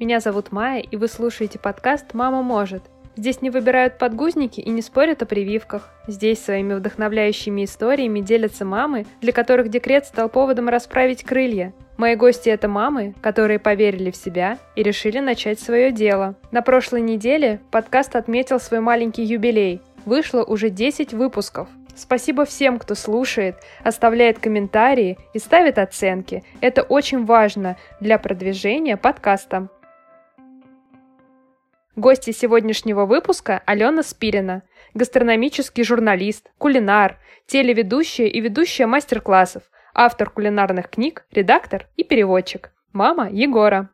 Меня зовут Майя, и вы слушаете подкаст «Мама может». Здесь не выбирают подгузники и не спорят о прививках. Здесь своими вдохновляющими историями делятся мамы, для которых декрет стал поводом расправить крылья. Мои гости — это мамы, которые поверили в себя и решили начать свое дело. На прошлой неделе подкаст отметил свой маленький юбилей. Вышло уже 10 выпусков. Спасибо всем, кто слушает, оставляет комментарии и ставит оценки. Это очень важно для продвижения подкаста. Гости сегодняшнего выпуска – Алена Спирина, гастрономический журналист, кулинар, телеведущая и ведущая мастер-классов, автор кулинарных книг, редактор и переводчик. Мама Егора.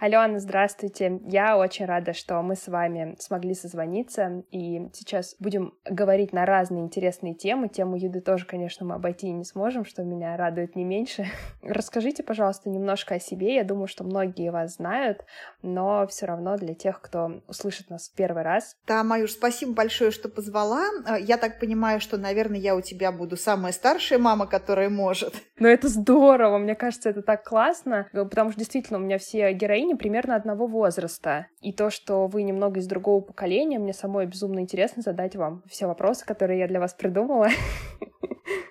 Алена, здравствуйте. Я очень рада, что мы с вами смогли созвониться, и сейчас будем говорить на разные интересные темы. Тему еды тоже, конечно, мы обойти не сможем, что меня радует не меньше. Расскажите, пожалуйста, немножко о себе. Я думаю, что многие вас знают, но все равно для тех, кто услышит нас в первый раз. Да, Маюш, спасибо большое, что позвала. Э, я так понимаю, что, наверное, я у тебя буду самая старшая мама, которая может. Ну, это здорово. Мне кажется, это так классно, потому что действительно у меня все героини героини примерно одного возраста. И то, что вы немного из другого поколения, мне самой безумно интересно задать вам все вопросы, которые я для вас придумала.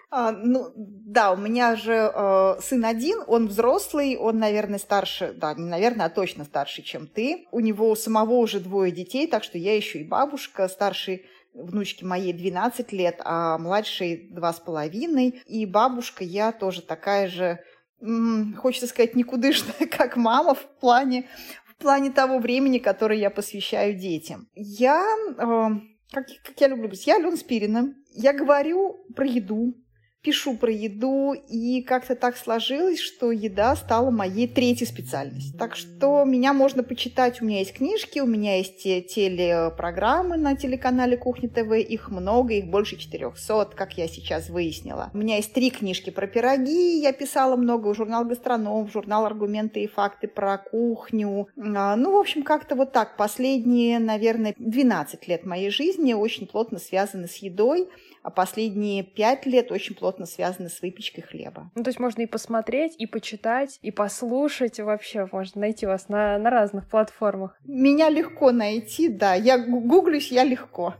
А, ну, да, у меня же э, сын один, он взрослый, он, наверное, старше, да, не наверное, а точно старше, чем ты. У него у самого уже двое детей, так что я еще и бабушка, старший внучке моей 12 лет, а младшей два с половиной. И бабушка я тоже такая же хочется сказать, никудышная, как мама в плане, в плане того времени, которое я посвящаю детям. Я, э, как, как я люблю говорить, я Алена Спирина. Я говорю про еду, пишу про еду, и как-то так сложилось, что еда стала моей третьей специальностью. Так что меня можно почитать, у меня есть книжки, у меня есть телепрограммы на телеканале Кухня ТВ, их много, их больше 400, как я сейчас выяснила. У меня есть три книжки про пироги, я писала много в журнал «Гастроном», журнал «Аргументы и факты» про кухню. А, ну, в общем, как-то вот так. Последние, наверное, 12 лет моей жизни очень плотно связаны с едой а последние пять лет очень плотно связаны с выпечкой хлеба. Ну, то есть можно и посмотреть, и почитать, и послушать вообще. Можно найти вас на, на разных платформах. Меня легко найти, да. Я гуглюсь, я легко.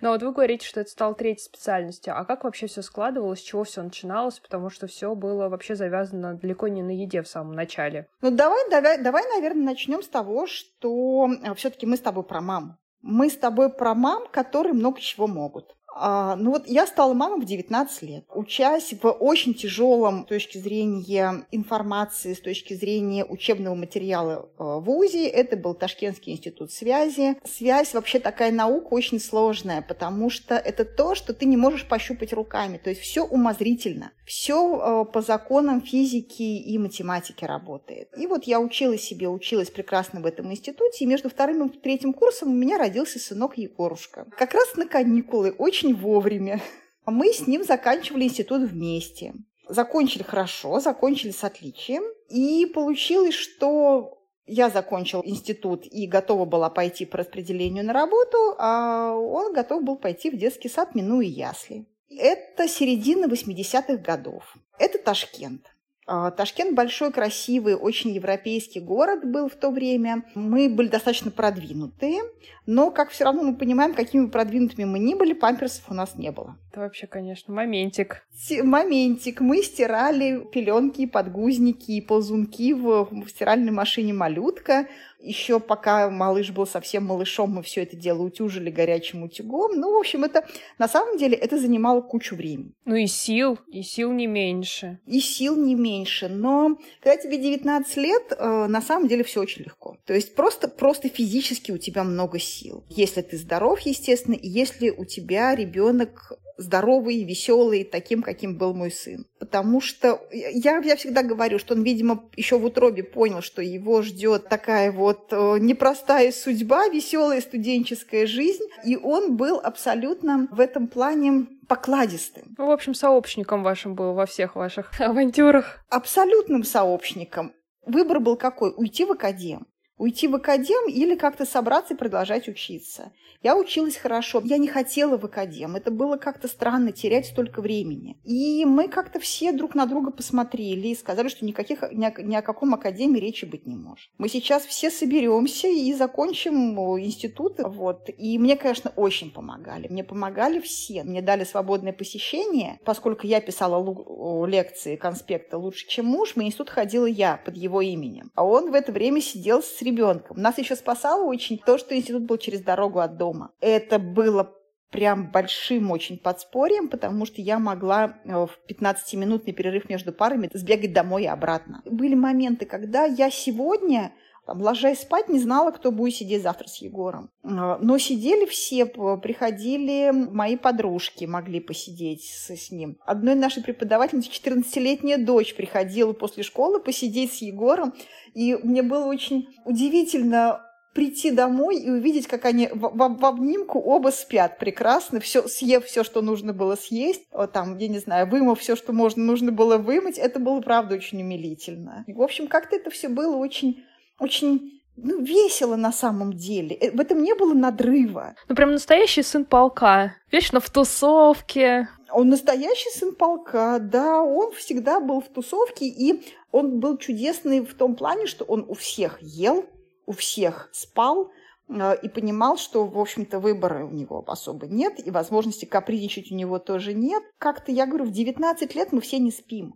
Но вот вы говорите, что это стало третьей специальностью. А как вообще все складывалось, с чего все начиналось? Потому что все было вообще завязано далеко не на еде в самом начале. Ну давай, давай, давай, наверное, начнем с того, что э, все-таки мы с тобой про маму. Мы с тобой про мам, которые много чего могут. А, ну вот я стала мамой в 19 лет, учась в очень тяжелом с точки зрения информации, с точки зрения учебного материала э, в ВУЗе. Это был Ташкентский институт связи. Связь вообще такая наука очень сложная, потому что это то, что ты не можешь пощупать руками. То есть все умозрительно, все э, по законам физики и математики работает. И вот я училась себе, училась прекрасно в этом институте, и между вторым и третьим курсом у меня родился сынок Егорушка. Как раз на каникулы, очень очень вовремя. Мы с ним заканчивали институт вместе. Закончили хорошо, закончили с отличием. И получилось, что я закончил институт и готова была пойти по распределению на работу, а он готов был пойти в детский сад, минуя ясли. Это середина 80-х годов. Это Ташкент. А, Ташкент большой, красивый, очень европейский город был в то время. Мы были достаточно продвинутые, но, как все равно мы понимаем, какими продвинутыми мы ни были, памперсов у нас не было. Это вообще, конечно, моментик. Моментик. Мы стирали пеленки, подгузники и ползунки в, в стиральной машине «Малютка». Еще пока малыш был совсем малышом, мы все это дело утюжили горячим утюгом. Ну, в общем, это на самом деле это занимало кучу времени. Ну и сил, и сил не меньше. И сил не меньше. Но когда тебе 19 лет, э, на самом деле все очень легко. То есть просто, просто физически у тебя много сил. Если ты здоров, естественно, и если у тебя ребенок здоровый, веселый, таким, каким был мой сын. Потому что я, я всегда говорю, что он, видимо, еще в утробе понял, что его ждет такая вот э, непростая судьба, веселая студенческая жизнь. И он был абсолютно в этом плане покладистым. В общем, сообщником вашим был во всех ваших авантюрах. Абсолютным сообщником. Выбор был какой? Уйти в академ. Уйти в академ или как-то собраться и продолжать учиться. Я училась хорошо. Я не хотела в академ. Это было как-то странно терять столько времени. И мы как-то все друг на друга посмотрели и сказали, что никаких, ни, о, ни о каком академии речи быть не может. Мы сейчас все соберемся и закончим институт. Вот. И мне, конечно, очень помогали. Мне помогали все. Мне дали свободное посещение. Поскольку я писала лекции, конспекты лучше, чем муж, в институт ходила я под его именем. А он в это время сидел с ребенком. Нас еще спасало очень то, что институт был через дорогу от дома. Это было прям большим очень подспорьем, потому что я могла э, в 15-минутный перерыв между парами сбегать домой и обратно. Были моменты, когда я сегодня там, ложась спать, не знала, кто будет сидеть завтра с Егором. Э, но сидели все, приходили мои подружки, могли посидеть с, с ним. Одной нашей преподавательницы 14-летняя дочь приходила после школы посидеть с Егором. И мне было очень удивительно прийти домой и увидеть, как они в, в, в обнимку оба спят прекрасно, все, съев все, что нужно было съесть, вот там, я не знаю, вымыв все, что можно, нужно было вымыть, это было, правда, очень умилительно. В общем, как-то это все было очень, очень ну, весело на самом деле. Э, в этом не было надрыва. Ну, прям настоящий сын полка. Вечно в тусовке. Он настоящий сын полка, да, он всегда был в тусовке, и он был чудесный в том плане, что он у всех ел, у всех спал, э, и понимал, что, в общем-то, выбора у него особо нет, и возможности капризничать у него тоже нет. Как-то, я говорю, в 19 лет мы все не спим.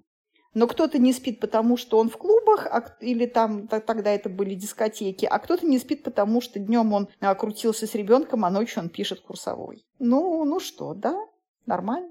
Но кто-то не спит, потому что он в клубах, а, или там тогда это были дискотеки, а кто-то не спит, потому что днем он а, крутился с ребенком, а ночью он пишет курсовой. Ну, ну что, да, нормально.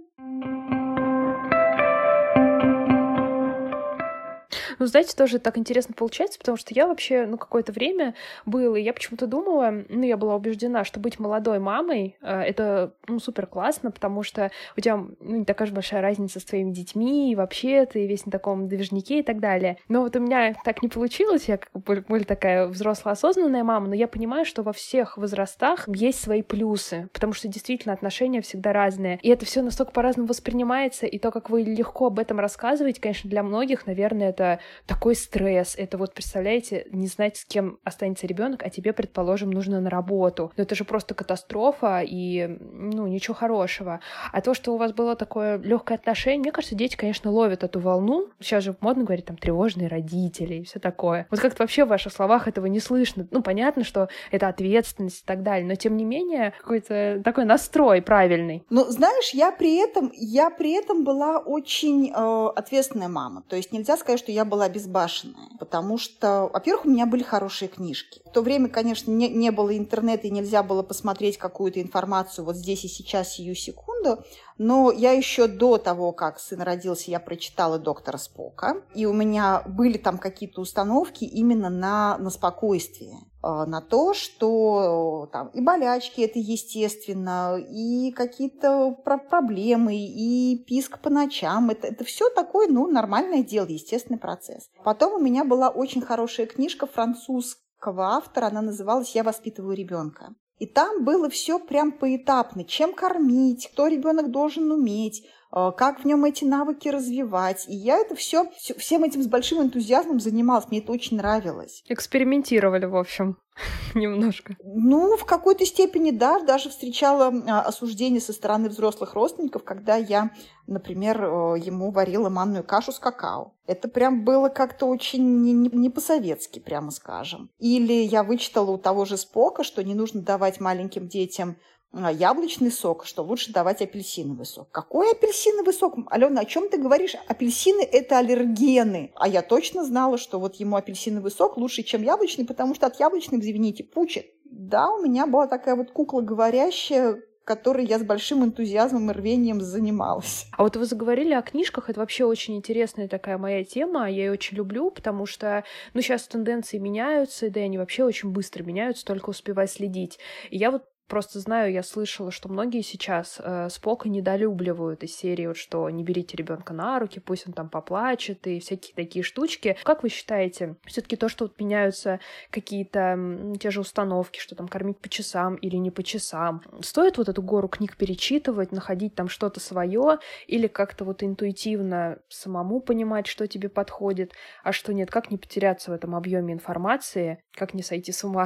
Ну, знаете, тоже так интересно получается, потому что я вообще, ну, какое-то время было, и я почему-то думала, ну, я была убеждена, что быть молодой мамой э, — это, ну, супер классно, потому что у тебя, ну, не такая же большая разница с твоими детьми, и вообще ты весь на таком движнике и так далее. Но вот у меня так не получилось, я как более такая взрослая, осознанная мама, но я понимаю, что во всех возрастах есть свои плюсы, потому что действительно отношения всегда разные, и это все настолько по-разному воспринимается, и то, как вы легко об этом рассказываете, конечно, для многих, наверное, это такой стресс. Это вот, представляете, не знать, с кем останется ребенок, а тебе, предположим, нужно на работу. Но это же просто катастрофа и, ну, ничего хорошего. А то, что у вас было такое легкое отношение, мне кажется, дети, конечно, ловят эту волну. Сейчас же модно говорить, там, тревожные родители и все такое. Вот как-то вообще в ваших словах этого не слышно. Ну, понятно, что это ответственность и так далее, но тем не менее какой-то такой настрой правильный. Ну, знаешь, я при этом, я при этом была очень э, ответственная мама. То есть нельзя сказать, что я была была безбашенная, потому что, во-первых, у меня были хорошие книжки. В то время, конечно, не, не было интернета и нельзя было посмотреть какую-то информацию вот здесь и сейчас, сию секунду, но я еще до того, как сын родился, я прочитала «Доктора Спока», и у меня были там какие-то установки именно на, на спокойствие на то, что там и болячки это естественно, и какие-то про проблемы, и писк по ночам. Это, это все такое, ну, нормальное дело, естественный процесс. Потом у меня была очень хорошая книжка французского автора, она называлась «Я воспитываю ребенка». И там было все прям поэтапно. Чем кормить, кто ребенок должен уметь, как в нем эти навыки развивать. И я это все, всем этим с большим энтузиазмом занималась. Мне это очень нравилось. Экспериментировали, в общем. Немножко. Ну, в какой-то степени, да. Даже встречала а, осуждение со стороны взрослых родственников, когда я, например, э, ему варила манную кашу с какао. Это прям было как-то очень не, не, не по-советски, прямо скажем. Или я вычитала у того же Спока, что не нужно давать маленьким детям яблочный сок, что лучше давать апельсиновый сок. Какой апельсиновый сок? Алена, о чем ты говоришь? Апельсины – это аллергены. А я точно знала, что вот ему апельсиновый сок лучше, чем яблочный, потому что от яблочных, извините, пучит. Да, у меня была такая вот кукла говорящая, которой я с большим энтузиазмом и рвением занималась. А вот вы заговорили о книжках, это вообще очень интересная такая моя тема, я ее очень люблю, потому что, ну, сейчас тенденции меняются, да и они вообще очень быстро меняются, только успевай следить. И я вот Просто знаю, я слышала, что многие сейчас э, Спока недолюбливают из серии, вот, что не берите ребенка на руки, пусть он там поплачет и всякие такие штучки. Как вы считаете, все-таки то, что вот меняются какие-то те же установки, что там кормить по часам или не по часам, стоит вот эту гору книг перечитывать, находить там что-то свое или как-то вот интуитивно самому понимать, что тебе подходит, а что нет, как не потеряться в этом объеме информации, как не сойти с ума?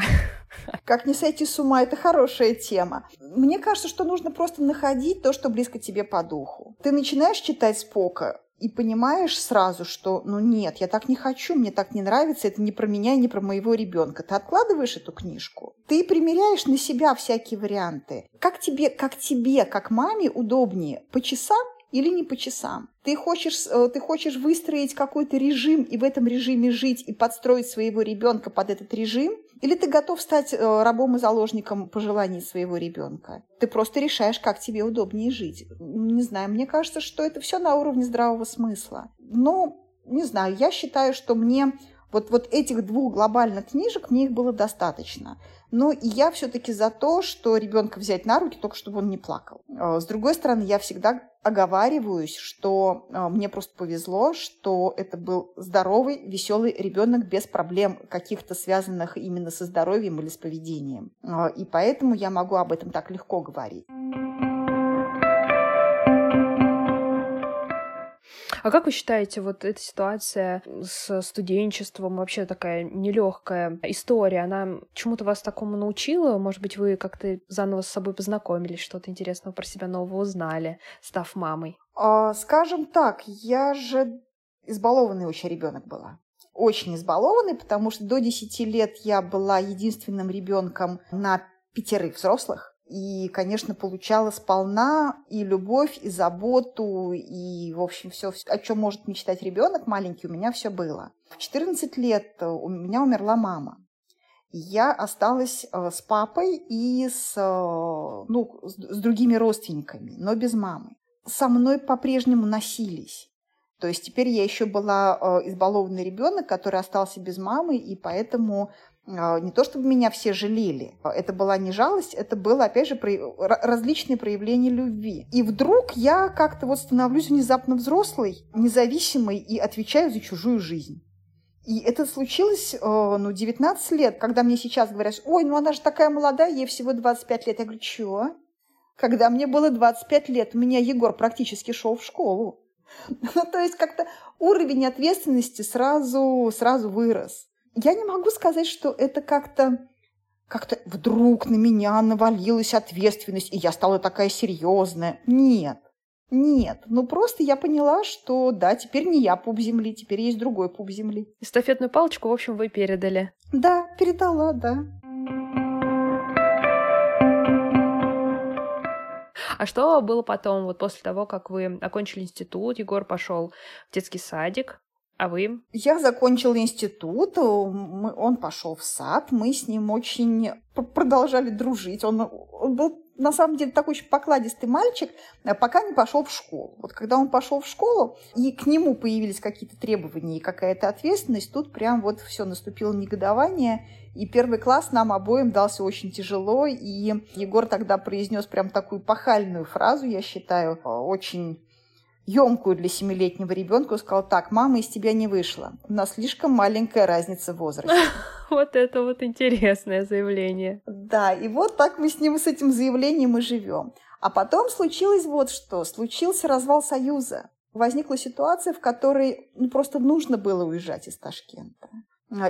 Как не сойти с ума, это хорошая тема. Мне кажется, что нужно просто находить то, что близко тебе по духу. Ты начинаешь читать Спока, и понимаешь сразу, что, ну нет, я так не хочу, мне так не нравится, это не про меня и не про моего ребенка. Ты откладываешь эту книжку, ты примеряешь на себя всякие варианты. Как тебе, как тебе, как маме удобнее, по часам или не по часам. Ты хочешь, э, ты хочешь выстроить какой-то режим и в этом режиме жить и подстроить своего ребенка под этот режим, или ты готов стать э, рабом и заложником пожеланий своего ребенка? Ты просто решаешь, как тебе удобнее жить. Не знаю, мне кажется, что это все на уровне здравого смысла. Но, не знаю, я считаю, что мне вот, вот этих двух глобальных книжек, мне их было достаточно. Ну, и я все-таки за то, что ребенка взять на руки, только чтобы он не плакал. Э, с другой стороны, я всегда оговариваюсь, что э, мне просто повезло, что это был здоровый, веселый ребенок без проблем каких-то связанных именно со здоровьем или с поведением. Э, и поэтому я могу об этом так легко говорить. А как вы считаете, вот эта ситуация с студенчеством, вообще такая нелегкая история, она чему-то вас такому научила? Может быть, вы как-то заново с собой познакомились, что-то интересного про себя нового узнали, став мамой? А, скажем так, я же избалованный очень ребенок была очень избалованный, потому что до 10 лет я была единственным ребенком на пятерых взрослых. И, конечно, получала сполна и любовь, и заботу, и, в общем, все, о чем может мечтать ребенок маленький, у меня все было. В 14 лет у меня умерла мама. Я осталась э, с папой и с, э, ну, с другими родственниками, но без мамы. Со мной по-прежнему носились. То есть теперь я еще была э, избалованный ребенок, который остался без мамы, и поэтому не то чтобы меня все жалели, это была не жалость, это было, опять же, различные проявления любви. И вдруг я как-то вот становлюсь внезапно взрослой, независимой и отвечаю за чужую жизнь. И это случилось, э, ну, 19 лет, когда мне сейчас говорят, ой, ну она же такая молодая, ей всего 25 лет. Я говорю, чего? Когда мне было 25 лет, у меня Егор практически шел в школу. Ну, то есть как-то уровень ответственности сразу, сразу вырос я не могу сказать, что это как-то как-то вдруг на меня навалилась ответственность, и я стала такая серьезная. Нет, нет, ну просто я поняла, что да, теперь не я пуп земли, теперь есть другой пуп земли. Эстафетную палочку, в общем, вы передали. Да, передала, да. А что было потом, вот после того, как вы окончили институт, Егор пошел в детский садик, а вы? Я закончила институт, он пошел в сад, мы с ним очень продолжали дружить. Он, он был на самом деле такой очень покладистый мальчик, э, пока не пошел в школу. Вот когда он пошел в школу, и к нему появились какие-то требования и какая-то ответственность, тут прям вот все наступило негодование, и первый класс нам обоим дался очень тяжело, и Егор тогда произнес прям такую пахальную фразу, я считаю, очень емкую для семилетнего ребенка сказал, так, мама из тебя не вышла. У нас слишком маленькая разница в возрасте. Вот это вот интересное заявление. Да, и вот так мы с ним, с этим заявлением и живем. А потом случилось вот что. Случился развал Союза. Возникла ситуация, в которой ну, просто нужно было уезжать из Ташкента.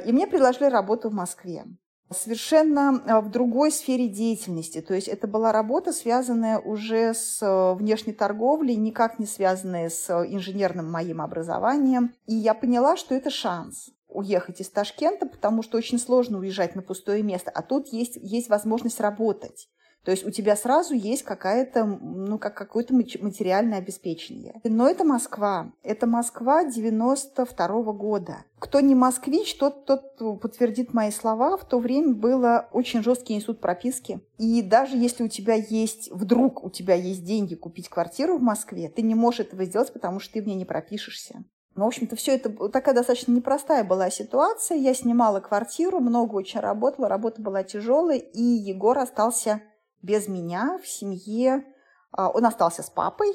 И мне предложили работу в Москве совершенно а, в другой сфере деятельности. То есть это была работа, связанная уже с э, внешней торговлей, никак не связанная с инженерным моим образованием. И я поняла, что это шанс уехать из Ташкента, потому что очень сложно уезжать на пустое место, а тут есть, есть возможность работать. То есть у тебя сразу есть какая-то, ну, как какое-то материальное обеспечение. Но это Москва. Это Москва 92 -го года. Кто не москвич, тот, тот подтвердит мои слова. В то время было очень жесткий институт прописки. И даже если у тебя есть, вдруг у тебя есть деньги купить квартиру в Москве, ты не можешь этого сделать, потому что ты в ней не пропишешься. Ну, в общем-то, все это такая достаточно непростая была ситуация. Я снимала квартиру, много очень работала, работа была тяжелая, и Егор остался без меня в семье. А, он остался с папой,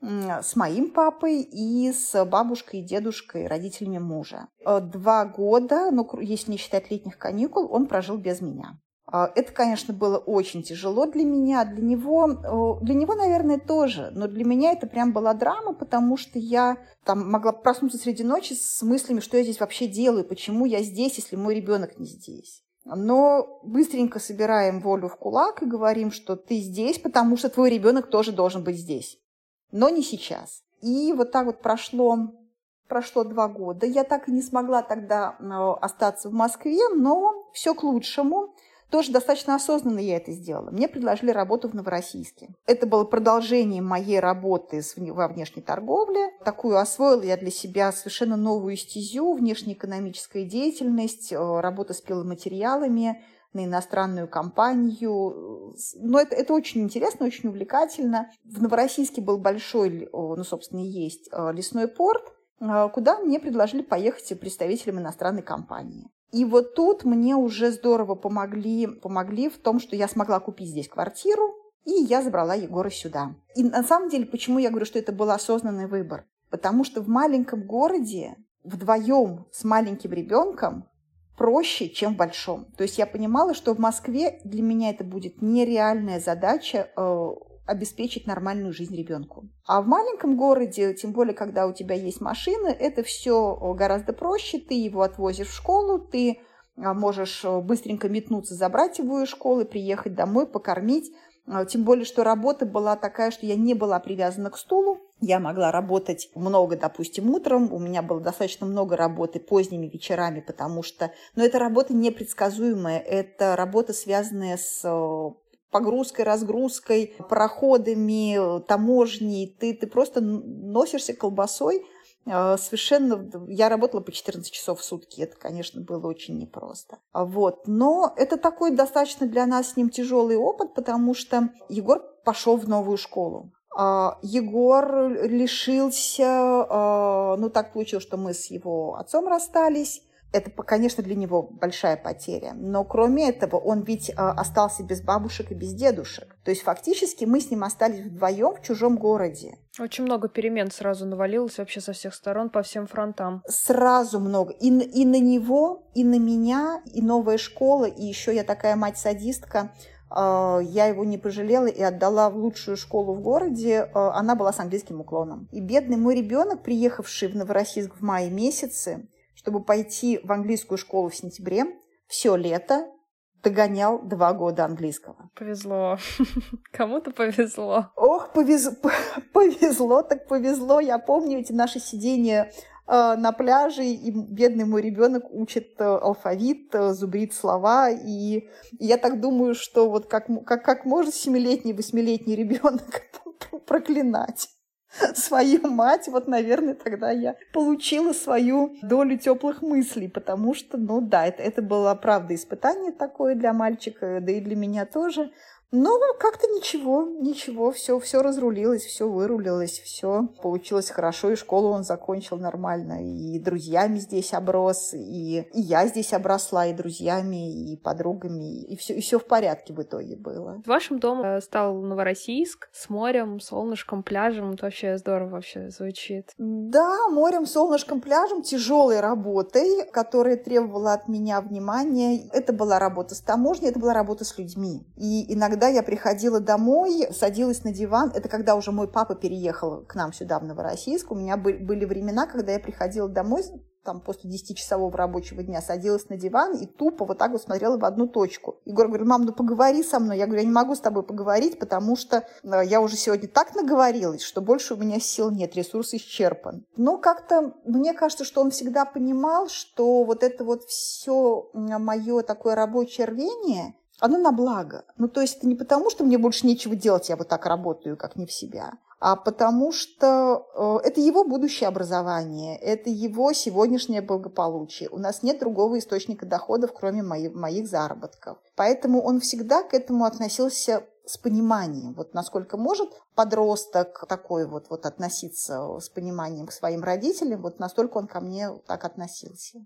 с моим папой и с бабушкой и дедушкой, родителями мужа. Э, два года, ну, если не считать летних каникул, он прожил без меня. А, это, конечно, было очень тяжело для меня, для него, для него, наверное, тоже, но для меня это прям была драма, потому что я там могла проснуться среди ночи с мыслями, что я здесь вообще делаю, почему я здесь, если мой ребенок не здесь. Но быстренько собираем волю в кулак и говорим, что ты здесь, потому что твой ребенок тоже должен быть здесь, но не сейчас. И вот так вот прошло прошло два года. Я так и не смогла тогда остаться в Москве, но все к лучшему. Тоже достаточно осознанно я это сделала. Мне предложили работу в Новороссийске. Это было продолжением моей работы во внешней торговле. Такую освоила я для себя совершенно новую стезю, внешнеэкономическая деятельность, э, работа с пиломатериалами, на иностранную компанию. Но это, это очень интересно, очень увлекательно. В Новороссийске был большой, ну, собственно, и есть э, лесной порт, э, куда мне предложили поехать представителем иностранной компании. И вот тут мне уже здорово помогли, помогли в том, что я смогла купить здесь квартиру, и я забрала Егора сюда. И на самом деле, почему я говорю, что это был осознанный выбор? Потому что в маленьком городе вдвоем с маленьким ребенком проще, чем в большом. То есть я понимала, что в Москве для меня это будет нереальная задача э, обеспечить нормальную жизнь ребенку. А в маленьком городе, тем более, когда у тебя есть машина, это все гораздо проще. Ты его отвозишь в школу, ты а, можешь быстренько метнуться, забрать его из школы, приехать домой, покормить. А, тем более, что работа была такая, что я не была привязана к стулу. Я могла работать много, допустим, утром. У меня было достаточно много работы поздними вечерами, потому что... Но это работа непредсказуемая. Это работа, связанная с погрузкой, разгрузкой, проходами, таможней. Ты, ты просто носишься колбасой э, совершенно... Я работала по 14 часов в сутки. Это, конечно, было очень непросто. Вот. Но это такой достаточно для нас с ним тяжелый опыт, потому что Егор пошел в новую школу. А, Егор лишился, э, ну так получилось, что мы с его отцом расстались, это, конечно, для него большая потеря. Но кроме этого, он ведь а, остался без бабушек и без дедушек. То есть фактически мы с ним остались вдвоем в чужом городе. Очень много перемен сразу навалилось вообще со всех сторон, по всем фронтам. Сразу много. И, и на него, и на меня, и новая школа, и еще я такая мать-садистка. А, я его не пожалела и отдала в лучшую школу в городе. А, она была с английским уклоном. И бедный мой ребенок, приехавший в Новороссийск в мае месяце, чтобы пойти в английскую школу в сентябре, все лето догонял два года английского. Повезло. Кому-то повезло. Ох, повез... повезло, так повезло. Я помню эти наши сидения э, на пляже, и бедный мой ребенок учит э, алфавит, э, зубрит слова, и, и я так думаю, что вот как, как, как может семилетний, восьмилетний ребенок проклинать. свою мать, вот, наверное, тогда я получила свою долю теплых мыслей, потому что, ну да, это, это было, правда, испытание такое для мальчика, да и для меня тоже. Но как-то ничего, ничего, все, все разрулилось, все вырулилось, все получилось хорошо, и школу он закончил нормально, и друзьями здесь оброс, и, и я здесь обросла, и друзьями, и подругами, и все, и все в порядке в итоге было. Вашим домом э, стал Новороссийск с морем, солнышком, пляжем, это вообще здорово вообще звучит. Да, морем, солнышком, пляжем, тяжелой работой, которая требовала от меня внимания. Это была работа с таможней, это была работа с людьми. И иногда когда я приходила домой, садилась на диван, это когда уже мой папа переехал к нам сюда, в Новороссийск, у меня были времена, когда я приходила домой там, после 10-часового рабочего дня садилась на диван и тупо вот так вот смотрела в одну точку. Егор говорит, мам, ну поговори со мной. Я говорю, я не могу с тобой поговорить, потому что э, я уже сегодня так наговорилась, что больше у меня сил нет, ресурс исчерпан. Но как-то мне кажется, что он всегда понимал, что вот это вот все мое такое рабочее рвение, оно на благо. Ну, то есть это не потому, что мне больше нечего делать, я вот так работаю, как не в себя, а потому что э, это его будущее образование, это его сегодняшнее благополучие. У нас нет другого источника доходов, кроме моих, моих заработков. Поэтому он всегда к этому относился с пониманием. Вот насколько может подросток такой вот, вот относиться с пониманием к своим родителям, вот настолько он ко мне так относился.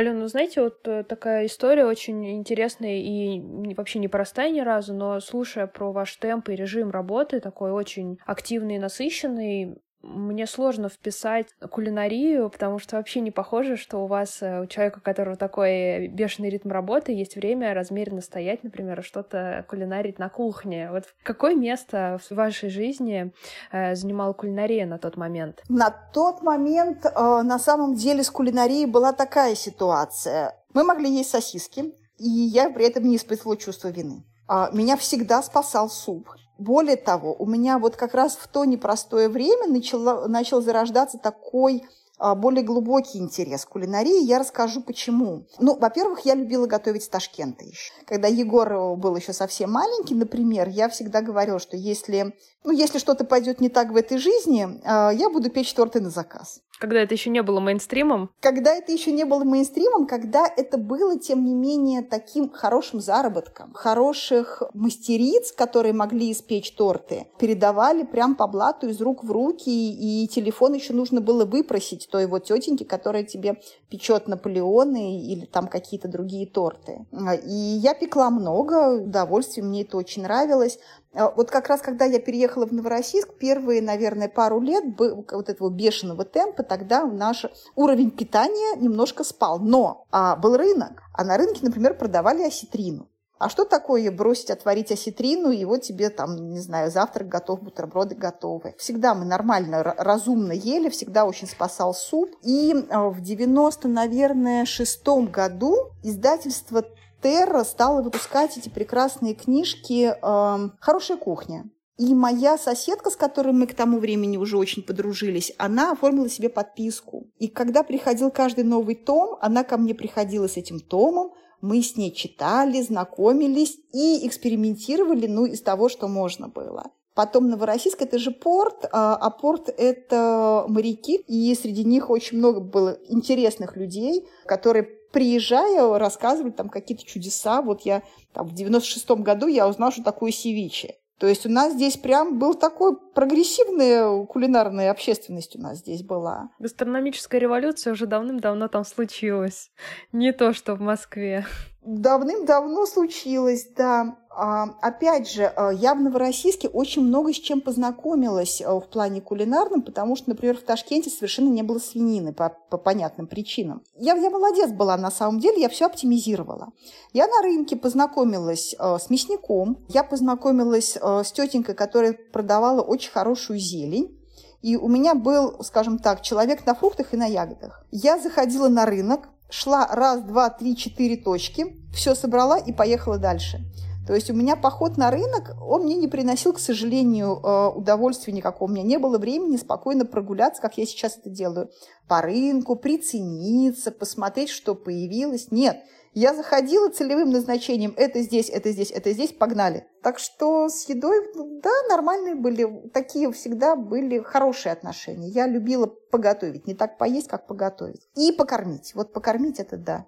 Алена, ну, знаете, вот э, такая история очень интересная и вообще непростая ни разу, но слушая про ваш темп и режим работы, такой очень активный и насыщенный, мне сложно вписать кулинарию, потому что вообще не похоже, что у вас, э, у человека, у которого такой бешеный ритм работы, есть время размеренно стоять, например, что-то кулинарить на кухне. Вот какое место в вашей жизни э, занимала кулинария на тот момент? На тот момент э, на самом деле с кулинарией была такая ситуация. Мы могли есть сосиски, и я при этом не испытывала чувство вины. А, меня всегда спасал суп. Более того, у меня вот как раз в то непростое время начало, начал зарождаться такой а, более глубокий интерес к кулинарии. Я расскажу, почему. Ну, во-первых, я любила готовить с Ташкента еще. Когда Егор был еще совсем маленький, например, я всегда говорила, что если, ну, если что-то пойдет не так в этой жизни, а, я буду печь торты на заказ. Когда это еще не было мейнстримом? Когда это еще не было мейнстримом, когда это было, тем не менее, таким хорошим заработком. Хороших мастериц, которые могли испечь торты, передавали прям по блату из рук в руки, и телефон еще нужно было выпросить той его тетеньки, которая тебе печет Наполеоны или там какие-то другие торты. И я пекла много, удовольствие, мне это очень нравилось. А вот как раз, когда я переехала в Новороссийск, первые, наверное, пару лет вот этого бешеного темпа, тогда наш уровень питания немножко спал. Но а, был рынок, а на рынке, например, продавали осетрину. А что такое бросить, отварить осетрину, и вот тебе там, не знаю, завтрак готов, бутерброды готовы. Всегда мы нормально, разумно ели, всегда очень спасал суп. И а, в 90, наверное, шестом году издательство Терра стала выпускать эти прекрасные книжки э, «Хорошая кухня». И моя соседка, с которой мы к тому времени уже очень подружились, она оформила себе подписку. И когда приходил каждый новый том, она ко мне приходила с этим томом, мы с ней читали, знакомились и экспериментировали, ну, из того, что можно было. Потом Новороссийск – это же порт, а, а порт – это моряки, и среди них очень много было интересных людей, которые приезжая, рассказывали там какие-то чудеса. Вот я там, в 96-м году я узнала, что такое севиче. То есть у нас здесь прям был такой прогрессивная кулинарная общественность у нас здесь была. Гастрономическая революция уже давным-давно там случилась. Не то, что в Москве. Давным-давно случилось, да. А, опять же, а, я в Новороссийске очень много с чем познакомилась а, в плане кулинарном, потому что, например, в Ташкенте совершенно не было свинины по, по понятным причинам. Я, я молодец была на самом деле, я все оптимизировала. Я на рынке познакомилась с мясником, я познакомилась с тетенькой, которая продавала очень хорошую зелень. И у меня был, скажем так, человек на фруктах и на ягодах. Я заходила на рынок, шла раз, два, три, четыре точки, все собрала и поехала дальше. То есть у меня поход на рынок, он мне не приносил, к сожалению, э, удовольствия никакого. У меня не было времени спокойно прогуляться, как я сейчас это делаю, по рынку, прицениться, посмотреть, что появилось. Нет, я заходила целевым назначением «это здесь, это здесь, это здесь, погнали». Так что с едой, да, нормальные были, такие всегда были хорошие отношения. Я любила поготовить, не так поесть, как поготовить. И покормить. Вот покормить это да.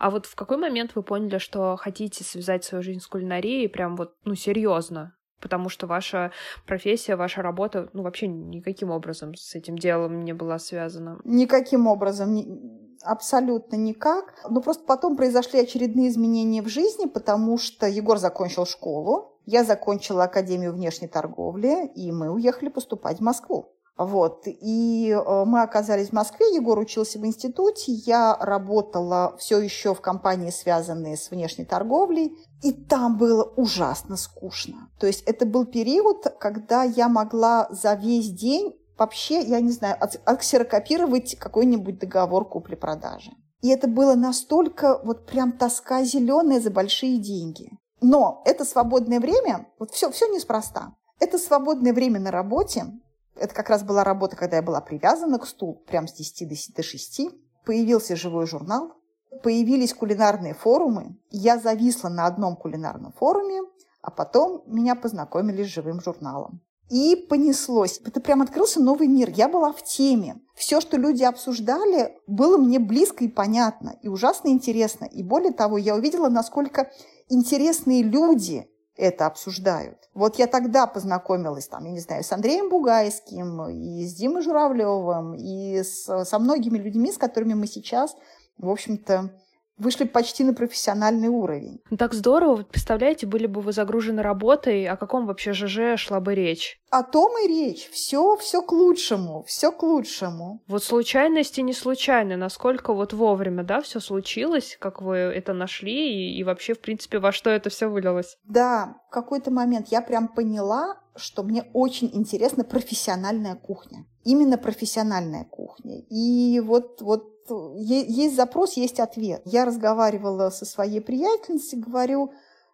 А вот в какой момент вы поняли, что хотите связать свою жизнь с кулинарией прям вот, ну, серьезно? Потому что ваша профессия, ваша работа, ну, вообще никаким образом с этим делом не была связана. Никаким образом, абсолютно никак. Ну, просто потом произошли очередные изменения в жизни, потому что Егор закончил школу, я закончила Академию внешней торговли, и мы уехали поступать в Москву. Вот. И э, мы оказались в Москве, Егор учился в институте, я работала все еще в компании, связанные с внешней торговлей, и там было ужасно скучно. То есть это был период, когда я могла за весь день вообще, я не знаю, отксерокопировать какой-нибудь договор купли-продажи. И это было настолько вот прям тоска зеленая за большие деньги. Но это свободное время, вот все, все неспроста. Это свободное время на работе, это как раз была работа, когда я была привязана к стулу, прям с 10 до 6. Появился живой журнал, появились кулинарные форумы. Я зависла на одном кулинарном форуме, а потом меня познакомили с живым журналом. И понеслось. Это прям открылся новый мир. Я была в теме. Все, что люди обсуждали, было мне близко и понятно, и ужасно интересно. И более того, я увидела, насколько интересные люди это обсуждают. Вот я тогда познакомилась, там, я не знаю, с Андреем Бугайским, и с Димой Журавлевым, и с, со многими людьми, с которыми мы сейчас, в общем-то, вышли почти на профессиональный уровень. Ну, так здорово. Представляете, были бы вы загружены работой, о каком вообще ЖЖ шла бы речь? О том и речь. Все, все к лучшему, все к лучшему. Вот случайности не случайны. Насколько вот вовремя, да, все случилось, как вы это нашли и, и вообще, в принципе, во что это все вылилось? Да, в какой-то момент я прям поняла, что мне очень интересна профессиональная кухня. Именно профессиональная кухня. И вот, вот есть запрос, есть ответ. Я разговаривала со своей приятельницей, говорю,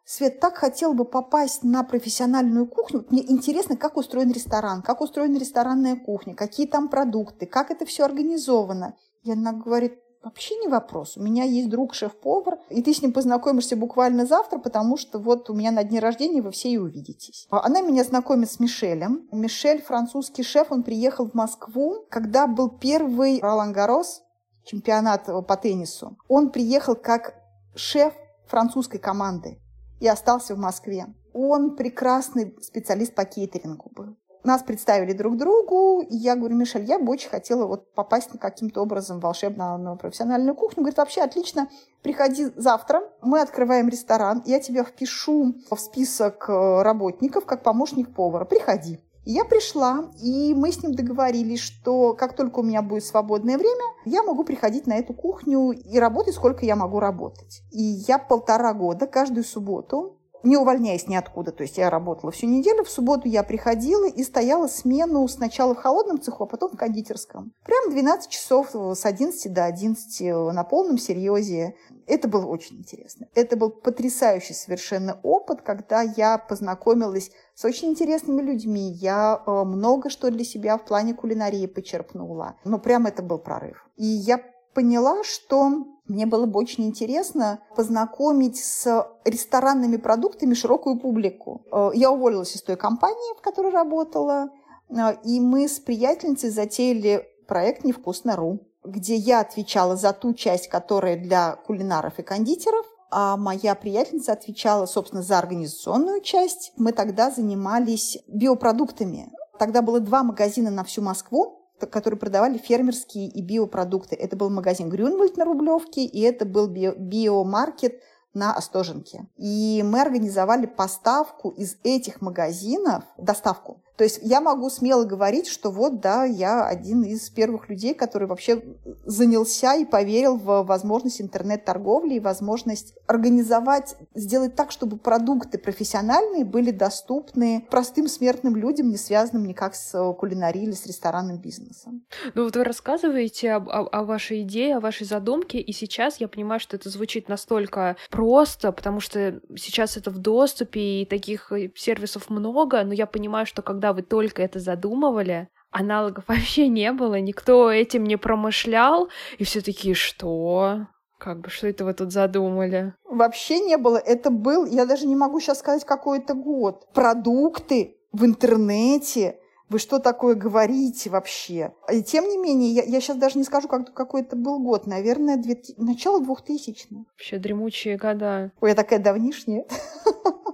Свет, так хотела бы попасть на профессиональную кухню. Мне интересно, как устроен ресторан, как устроена ресторанная кухня, какие там продукты, как это все организовано. И она говорит, вообще не вопрос. У меня есть друг шеф-повар, и ты с ним познакомишься буквально завтра, потому что вот у меня на дне рождения вы все и увидитесь. Она меня знакомит с Мишелем. Мишель, французский шеф, он приехал в Москву, когда был первый Ролан Гарос, чемпионат по теннису. Он приехал как шеф французской команды и остался в Москве. Он прекрасный специалист по кейтерингу был. Нас представили друг другу, и я говорю, Мишель, я бы очень хотела вот попасть каким-то образом в волшебную на профессиональную кухню. Говорит, вообще отлично, приходи завтра, мы открываем ресторан, я тебя впишу в список э, работников как помощник повара, приходи. Я пришла, и мы с ним договорились, что как только у меня будет свободное время, я могу приходить на эту кухню и работать, сколько я могу работать. И я полтора года каждую субботу не увольняясь ниоткуда. То есть я работала всю неделю, в субботу я приходила и стояла смену сначала в холодном цеху, а потом в кондитерском. Прям 12 часов с 11 до 11 на полном серьезе. Это было очень интересно. Это был потрясающий совершенно опыт, когда я познакомилась с очень интересными людьми. Я э, много что для себя в плане кулинарии почерпнула. Но прям это был прорыв. И я поняла, что мне было бы очень интересно познакомить с ресторанными продуктами широкую публику. Э, я уволилась из той компании, в которой работала, э, и мы с приятельницей затеяли проект «Невкусно.ру», где я отвечала за ту часть, которая для кулинаров и кондитеров, а моя приятельница отвечала, собственно, за организационную часть. Мы тогда занимались биопродуктами. Тогда было два магазина на всю Москву, которые продавали фермерские и биопродукты. Это был магазин Грюнвальд на Рублевке, и это был био биомаркет на Остоженке. И мы организовали поставку из этих магазинов, доставку то есть я могу смело говорить, что вот, да, я один из первых людей, который вообще занялся и поверил в возможность интернет-торговли и возможность организовать, сделать так, чтобы продукты профессиональные были доступны простым смертным людям, не связанным никак с кулинарией или с ресторанным бизнесом. Ну вот вы рассказываете об, о, о вашей идее, о вашей задумке, и сейчас я понимаю, что это звучит настолько просто, потому что сейчас это в доступе, и таких сервисов много, но я понимаю, что когда когда вы только это задумывали, аналогов вообще не было, никто этим не промышлял, и все такие, что? Как бы, что это вы тут задумали? Вообще не было. Это был, я даже не могу сейчас сказать, какой это год. Продукты в интернете. Вы что такое говорите вообще? И тем не менее, я, я сейчас даже не скажу, как, какой это был год. Наверное, две, начало двухтысячных. Вообще дремучие года. Ой, я такая давнишняя.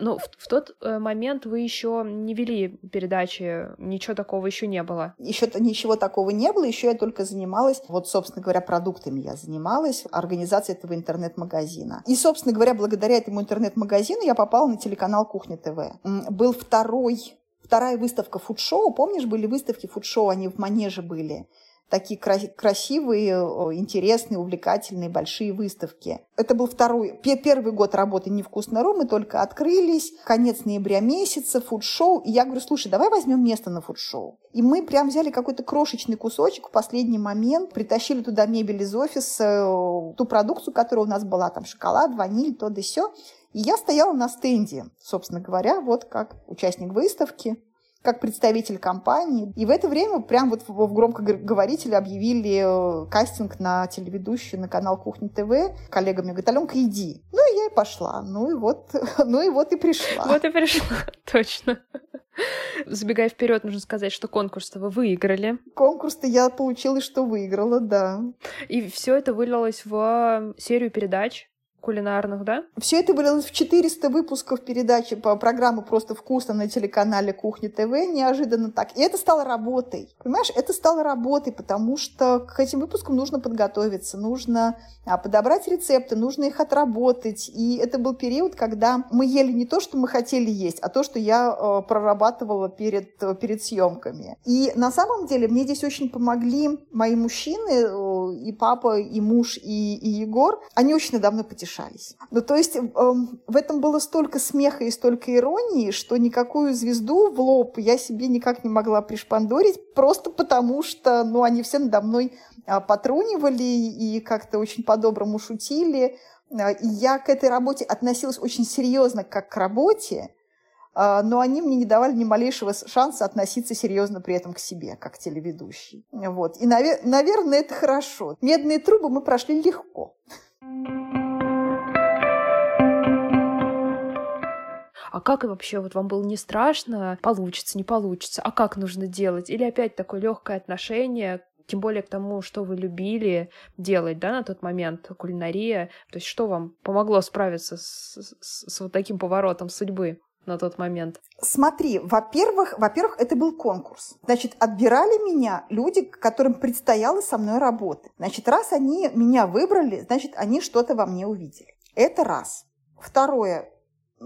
Ну, в, в тот э, момент вы еще не вели передачи, ничего такого еще не было. Еще ничего такого не было, еще я только занималась, вот, собственно говоря, продуктами я занималась, организацией этого интернет-магазина. И, собственно говоря, благодаря этому интернет-магазину я попала на телеканал Кухня ТВ. Был второй Вторая выставка фудшоу, помнишь, были выставки фудшоу, они в Манеже были такие красивые, интересные, увлекательные большие выставки. Это был второй, первый год работы «Невкусно Ру», мы только открылись, конец ноября месяца, фуд-шоу, и я говорю, слушай, давай возьмем место на фуд-шоу. И мы прям взяли какой-то крошечный кусочек в последний момент, притащили туда мебель из офиса, ту продукцию, которая у нас была, там шоколад, ваниль, то да сё. И я стояла на стенде, собственно говоря, вот как участник выставки как представитель компании. И в это время прям вот в громкоговорителе объявили э, кастинг на телеведущую на канал Кухня ТВ. Коллега мне говорит, Аленка, иди. Ну, и я и пошла. Ну, и вот, ну, и вот и пришла. Вот и пришла, точно. Забегая вперед, нужно сказать, что конкурс-то вы выиграли. Конкурс-то я получила, что выиграла, да. И все это вылилось в серию передач кулинарных, да? Все это вылилось в 400 выпусков передачи по программе «Просто вкусно» на телеканале «Кухня ТВ» неожиданно так. И это стало работой. Понимаешь, это стало работой, потому что к этим выпускам нужно подготовиться, нужно а, подобрать рецепты, нужно их отработать. И это был период, когда мы ели не то, что мы хотели есть, а то, что я э, прорабатывала перед, перед съемками. И на самом деле мне здесь очень помогли мои мужчины, э, и папа, и муж, и, и Егор. Они очень надо мной потешались. Ну, то есть э, в этом было столько смеха и столько иронии, что никакую звезду в лоб я себе никак не могла пришпандорить, просто потому что, ну, они все надо мной э, потрунивали и как-то очень по-доброму шутили. Э, и я к этой работе относилась очень серьезно, как к работе, а, но они мне не давали ни малейшего шанса относиться серьезно при этом к себе, как телеведущий. Вот. И, навер- наверное, это хорошо. Медные трубы мы прошли легко. А как вообще, вот вам было не страшно, получится, не получится, а как нужно делать? Или опять такое легкое отношение тем более к тому, что вы любили делать, да, на тот момент, кулинария. То есть что вам помогло справиться с, с, с вот таким поворотом судьбы? на тот момент? Смотри, во-первых, во-первых, это был конкурс. Значит, отбирали меня люди, которым предстояло со мной работать. Значит, раз они меня выбрали, значит, они что-то во мне увидели. Это раз. Второе,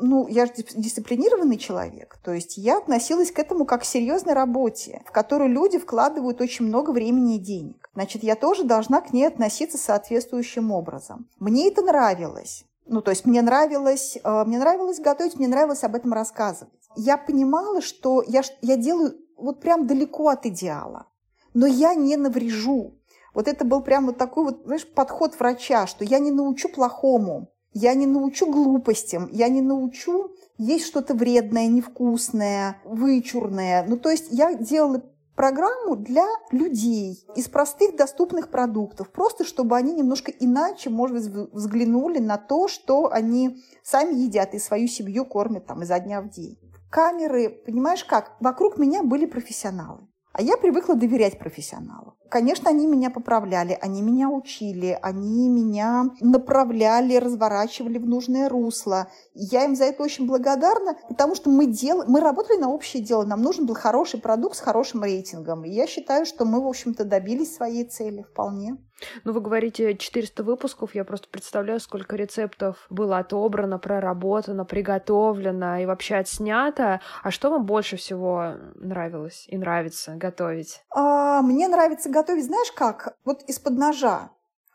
ну, я же дисциплинированный человек, то есть я относилась к этому как к серьезной работе, в которую люди вкладывают очень много времени и денег. Значит, я тоже должна к ней относиться соответствующим образом. Мне это нравилось. Ну, то есть мне нравилось, э, мне нравилось готовить, мне нравилось об этом рассказывать. Я понимала, что я, я делаю вот прям далеко от идеала, но я не наврежу. Вот это был прям вот такой вот, знаешь, подход врача, что я не научу плохому, я не научу глупостям, я не научу есть что-то вредное, невкусное, вычурное. Ну, то есть я делала программу для людей из простых доступных продуктов, просто чтобы они немножко иначе, может быть, взглянули на то, что они сами едят и свою семью кормят там изо дня в день. Камеры, понимаешь как, вокруг меня были профессионалы. А я привыкла доверять профессионалам. Конечно, они меня поправляли, они меня учили, они меня направляли, разворачивали в нужное русло. Я им за это очень благодарна, потому что мы, дел... мы работали на общее дело. Нам нужен был хороший продукт с хорошим рейтингом. И я считаю, что мы, в общем-то, добились своей цели вполне. Ну, вы говорите 400 выпусков, я просто представляю, сколько рецептов было отобрано, проработано, приготовлено и вообще отснято. А что вам больше всего нравилось и нравится готовить? А, мне нравится готовить, знаешь как? Вот из-под ножа.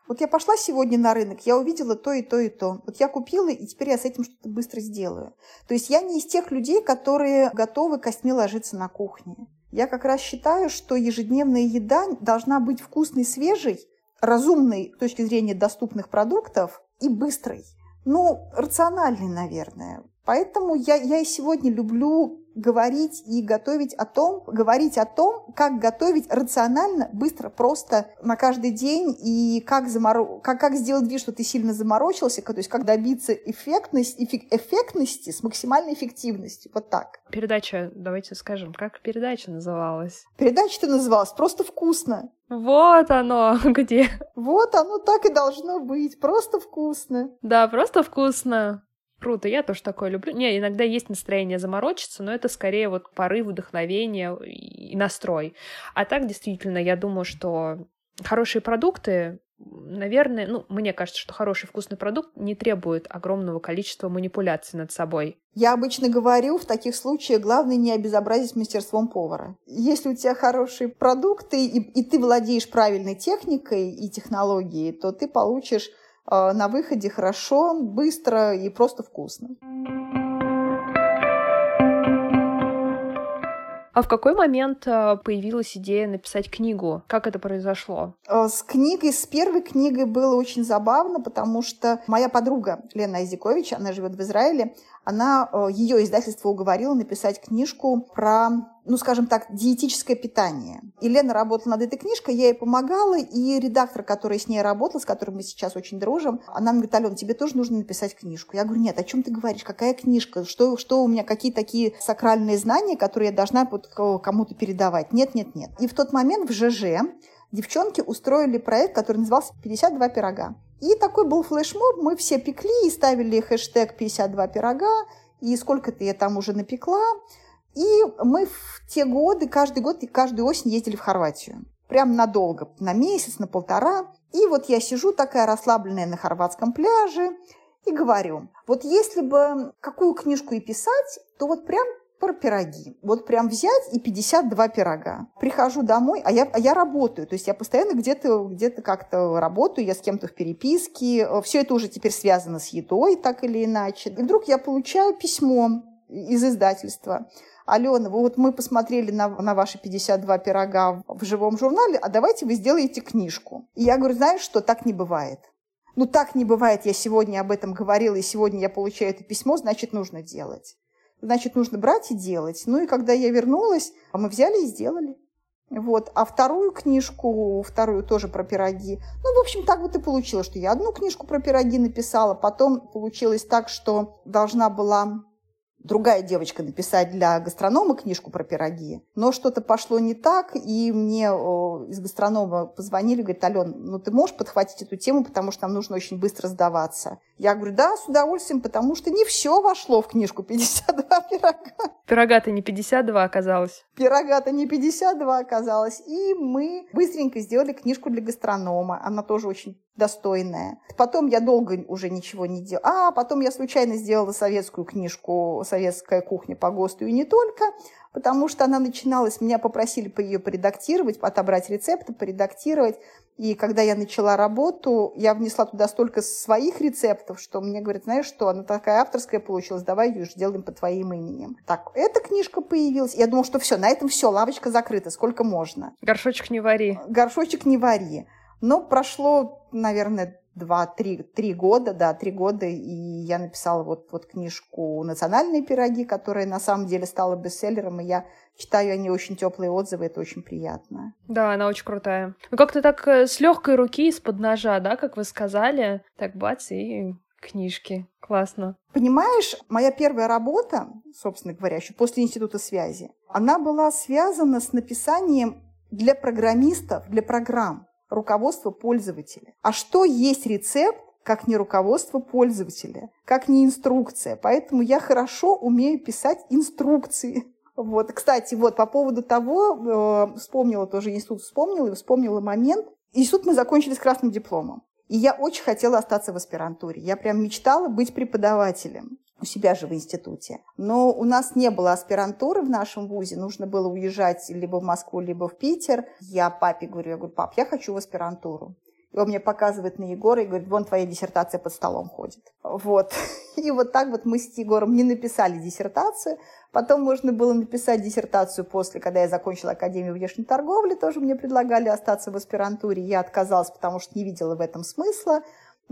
Вот я пошла сегодня на рынок, я увидела то и то и то. Вот я купила, и теперь я с этим что-то быстро сделаю. То есть я не из тех людей, которые готовы костьми ложиться на кухне. Я как раз считаю, что ежедневная еда должна быть вкусной, свежей, разумной с точки зрения доступных продуктов и быстрой. Ну, рациональной, наверное. Поэтому я, я и сегодня люблю говорить и готовить о том, говорить о том, как готовить рационально, быстро, просто на каждый день и как, заморо... как, как сделать вид, что ты сильно заморочился, то есть как добиться эффектность, эффек... эффектности с максимальной эффективностью. Вот так. Передача, давайте скажем, как передача называлась? Передача-то называлась «Просто вкусно». Вот оно где. Вот оно так и должно быть. Просто вкусно. Да, просто вкусно. Круто, я тоже такое люблю. Не, иногда есть настроение заморочиться, но это скорее вот порыв, вдохновение и настрой. А так, действительно, я думаю, что хорошие продукты, наверное, ну, мне кажется, что хороший вкусный продукт не требует огромного количества манипуляций над собой. Я обычно говорю, в таких случаях главное не обезобразить мастерством повара. Если у тебя хорошие продукты, и, и ты владеешь правильной техникой и технологией, то ты получишь на выходе хорошо, быстро и просто вкусно. А в какой момент а, появилась идея написать книгу? Как это произошло? А, с книгой, с первой книгой было очень забавно, потому что моя подруга Лена Айзикович, она живет в Израиле, она, ее издательство уговорило написать книжку про ну, скажем так, диетическое питание. И Лена работала над этой книжкой, я ей помогала, и редактор, который с ней работал, с которым мы сейчас очень дружим, она мне говорит, Алена, тебе тоже нужно написать книжку. Я говорю, нет, о чем ты говоришь, какая книжка, что, что у меня, какие такие сакральные знания, которые я должна кому-то передавать. Нет, нет, нет. И в тот момент в ЖЖ девчонки устроили проект, который назывался «52 пирога». И такой был флешмоб, мы все пекли и ставили хэштег 52 пирога, и сколько-то я там уже напекла. И мы в те годы, каждый год и каждую осень ездили в Хорватию. Прям надолго, на месяц, на полтора. И вот я сижу такая расслабленная на хорватском пляже и говорю, вот если бы какую книжку и писать, то вот прям про пироги. Вот прям взять и 52 пирога. Прихожу домой, а я, а я работаю. То есть я постоянно где-то где как-то работаю, я с кем-то в переписке. Все это уже теперь связано с едой, так или иначе. И вдруг я получаю письмо из издательства. Алена, вот мы посмотрели на, на ваши 52 пирога в живом журнале, а давайте вы сделаете книжку. И я говорю, знаешь что, так не бывает. Ну, так не бывает, я сегодня об этом говорила, и сегодня я получаю это письмо, значит, нужно делать. Значит, нужно брать и делать. Ну, и когда я вернулась, мы взяли и сделали. Вот. А вторую книжку, вторую тоже про пироги. Ну, в общем, так вот и получилось, что я одну книжку про пироги написала, потом получилось так, что должна была другая девочка написать для гастронома книжку про пироги, но что-то пошло не так, и мне из гастронома позвонили, говорят, Ален, ну ты можешь подхватить эту тему, потому что нам нужно очень быстро сдаваться. Я говорю, да, с удовольствием, потому что не все вошло в книжку 52 пирога. Пирога-то не 52 оказалось. Пирога-то не 52 оказалось. И мы быстренько сделали книжку для гастронома. Она тоже очень достойная. Потом я долго уже ничего не делала. А, потом я случайно сделала советскую книжку «Советская кухня по ГОСТу» и не только, потому что она начиналась, меня попросили по ее поредактировать, отобрать рецепты, поредактировать. И когда я начала работу, я внесла туда столько своих рецептов, что мне говорят, знаешь что, она такая авторская получилась, давай ее сделаем по твоим именем. Так, эта книжка появилась. Я думала, что все, на этом все, лавочка закрыта, сколько можно. Горшочек не вари. Горшочек не вари. Но прошло, наверное, два, три, три года, да, три года, и я написала вот, вот книжку «Национальные пироги», которая на самом деле стала бестселлером, и я читаю о ней очень теплые отзывы, это очень приятно. Да, она очень крутая. Ну, как-то так э, с легкой руки, из-под ножа, да, как вы сказали, так бац, и книжки. Классно. Понимаешь, моя первая работа, собственно говоря, еще после Института связи, она была связана с написанием для программистов, для программ руководство пользователя. А что есть рецепт, как не руководство пользователя, как не инструкция. Поэтому я хорошо умею писать инструкции. Вот, кстати, вот по поводу того, э, вспомнила тоже институт, вспомнила вспомнила момент. Институт мы закончили с красным дипломом. И я очень хотела остаться в аспирантуре. Я прям мечтала быть преподавателем у себя же в институте. Но у нас не было аспирантуры в нашем вузе, нужно было уезжать либо в Москву, либо в Питер. Я папе говорю, я говорю, пап, я хочу в аспирантуру. И он мне показывает на Егора и говорит, вон твоя диссертация под столом ходит. Вот. И вот так вот мы с Егором не написали диссертацию. Потом можно было написать диссертацию после, когда я закончила Академию внешней торговли. Тоже мне предлагали остаться в аспирантуре. Я отказалась, потому что не видела в этом смысла.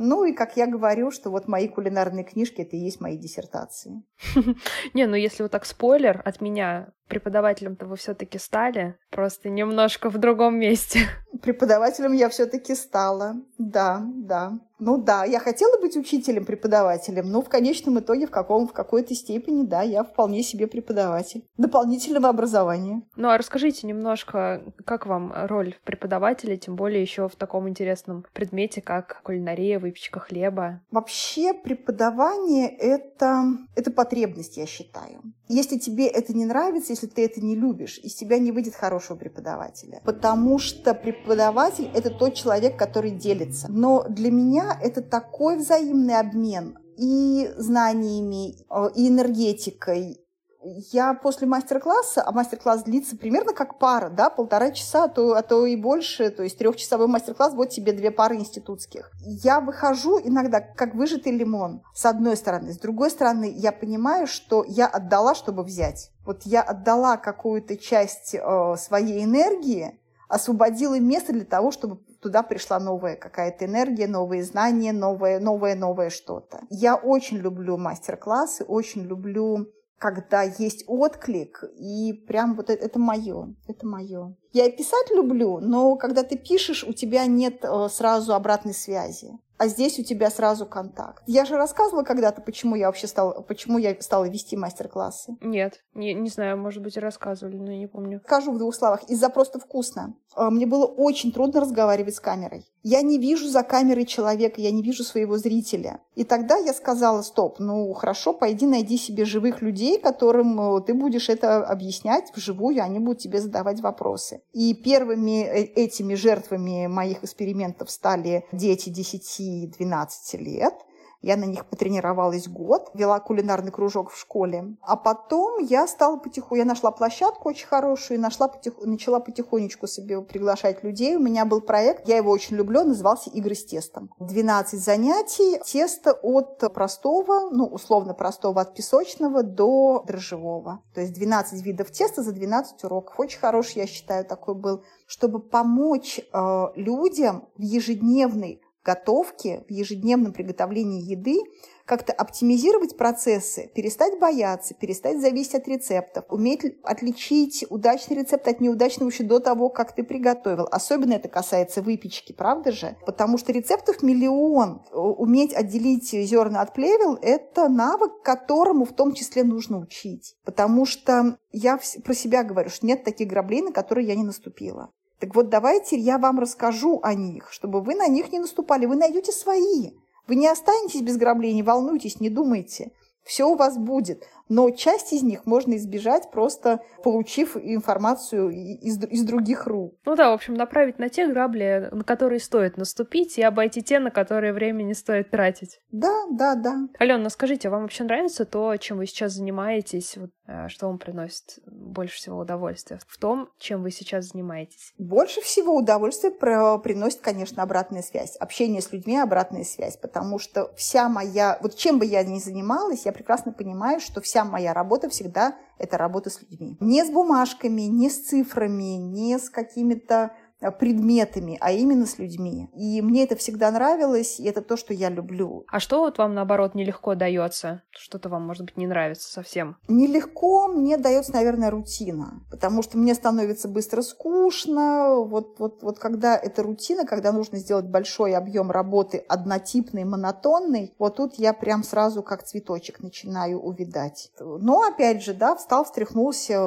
Ну и, как я говорю, что вот мои кулинарные книжки — это и есть мои диссертации. Не, ну если вот так спойлер от меня, преподавателем-то вы все таки стали, просто немножко в другом месте. Преподавателем я все таки стала, да, да. Ну да, я хотела быть учителем, преподавателем, но в конечном итоге в, каком, в какой-то степени, да, я вполне себе преподаватель дополнительного образования. Ну а расскажите немножко, как вам роль преподавателя, тем более еще в таком интересном предмете, как кулинария, выпечка хлеба? Вообще преподавание это, — это потребность, я считаю. Если тебе это не нравится, если ты это не любишь, из тебя не выйдет хорошего преподавателя. Потому что преподаватель — это тот человек, который делится. Но для меня это такой взаимный обмен и знаниями, э, и энергетикой. Я после мастер-класса, а мастер-класс длится примерно как пара, да, полтора часа, а то, а то и больше, то есть трехчасовой мастер-класс, вот тебе две пары институтских. Я выхожу иногда как выжатый лимон, с одной стороны. С другой стороны, я понимаю, что я отдала, чтобы взять. Вот я отдала какую-то часть э, своей энергии, освободила место для того, чтобы туда пришла новая какая-то энергия, новые знания, новое, новое, новое что-то. Я очень люблю мастер-классы, очень люблю когда есть отклик, и прям вот это, это мое, это мое. Я и писать люблю, но когда ты пишешь, у тебя нет э, сразу обратной связи а здесь у тебя сразу контакт. Я же рассказывала когда-то, почему я вообще стала, почему я стала вести мастер-классы. Нет, не, не знаю, может быть, рассказывали, но я не помню. Скажу в двух словах. Из-за просто вкусно. А, мне было очень трудно разговаривать с камерой. Я не вижу за камерой человека, я не вижу своего зрителя. И тогда я сказала, стоп, ну хорошо, пойди найди себе живых людей, которым э, ты будешь это объяснять вживую, они будут тебе задавать вопросы. И первыми э, этими жертвами моих экспериментов стали дети 10-12 лет – я на них потренировалась год, вела кулинарный кружок в школе. А потом я стала потихоньку, я нашла площадку очень хорошую и нашла потих, начала потихонечку себе приглашать людей. У меня был проект, я его очень люблю, назывался «Игры с тестом». 12 занятий, тесто от простого, ну, условно простого, от песочного до дрожжевого. То есть 12 видов теста за 12 уроков. Очень хороший, я считаю, такой был, чтобы помочь э, людям в ежедневной готовке, в ежедневном приготовлении еды, как-то оптимизировать процессы, перестать бояться, перестать зависеть от рецептов, уметь отличить удачный рецепт от неудачного еще до того, как ты приготовил. Особенно это касается выпечки, правда же? Потому что рецептов миллион. Уметь отделить зерна от плевел – это навык, которому в том числе нужно учить. Потому что я про себя говорю, что нет таких граблей, на которые я не наступила. Так вот, давайте я вам расскажу о них, чтобы вы на них не наступали. Вы найдете свои. Вы не останетесь без граблей, не волнуйтесь, не думайте. Все у вас будет но часть из них можно избежать, просто получив информацию из, из других рук. Ну да, в общем, направить на те грабли, на которые стоит наступить, и обойти те, на которые время не стоит тратить. Да, да, да. Алена, скажите, вам вообще нравится то, чем вы сейчас занимаетесь? Вот, э, что вам приносит больше всего удовольствия в том, чем вы сейчас занимаетесь? Больше всего удовольствия приносит, конечно, обратная связь. Общение с людьми, обратная связь. Потому что вся моя... Вот чем бы я ни занималась, я прекрасно понимаю, что вся моя работа всегда это работа с людьми. Не с бумажками, не с цифрами, не с какими-то предметами, а именно с людьми. И мне это всегда нравилось, и это то, что я люблю. А что вот вам, наоборот, нелегко дается? Что-то вам, может быть, не нравится совсем? Нелегко мне дается, наверное, рутина, потому что мне становится быстро скучно. Вот, вот, вот когда это рутина, когда нужно сделать большой объем работы однотипный, монотонный, вот тут я прям сразу как цветочек начинаю увидать. Но, опять же, да, встал, встряхнулся,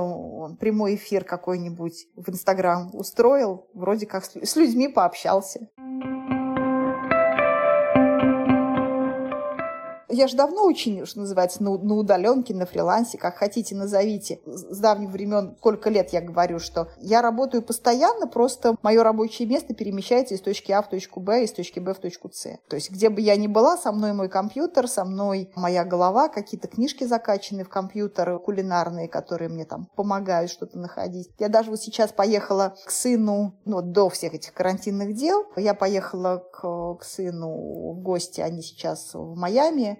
прямой эфир какой-нибудь в Инстаграм устроил, вроде как с людьми пообщался. Я же давно очень, что называется, на, на удаленке, на фрилансе, как хотите назовите. С давних времен, сколько лет я говорю, что я работаю постоянно, просто мое рабочее место перемещается из точки А в точку Б, из точки Б в точку С. То есть где бы я ни была, со мной мой компьютер, со мной моя голова, какие-то книжки закачаны в компьютер, кулинарные, которые мне там помогают что-то находить. Я даже вот сейчас поехала к сыну, ну, до всех этих карантинных дел, я поехала к, к сыну в гости, они сейчас в Майами,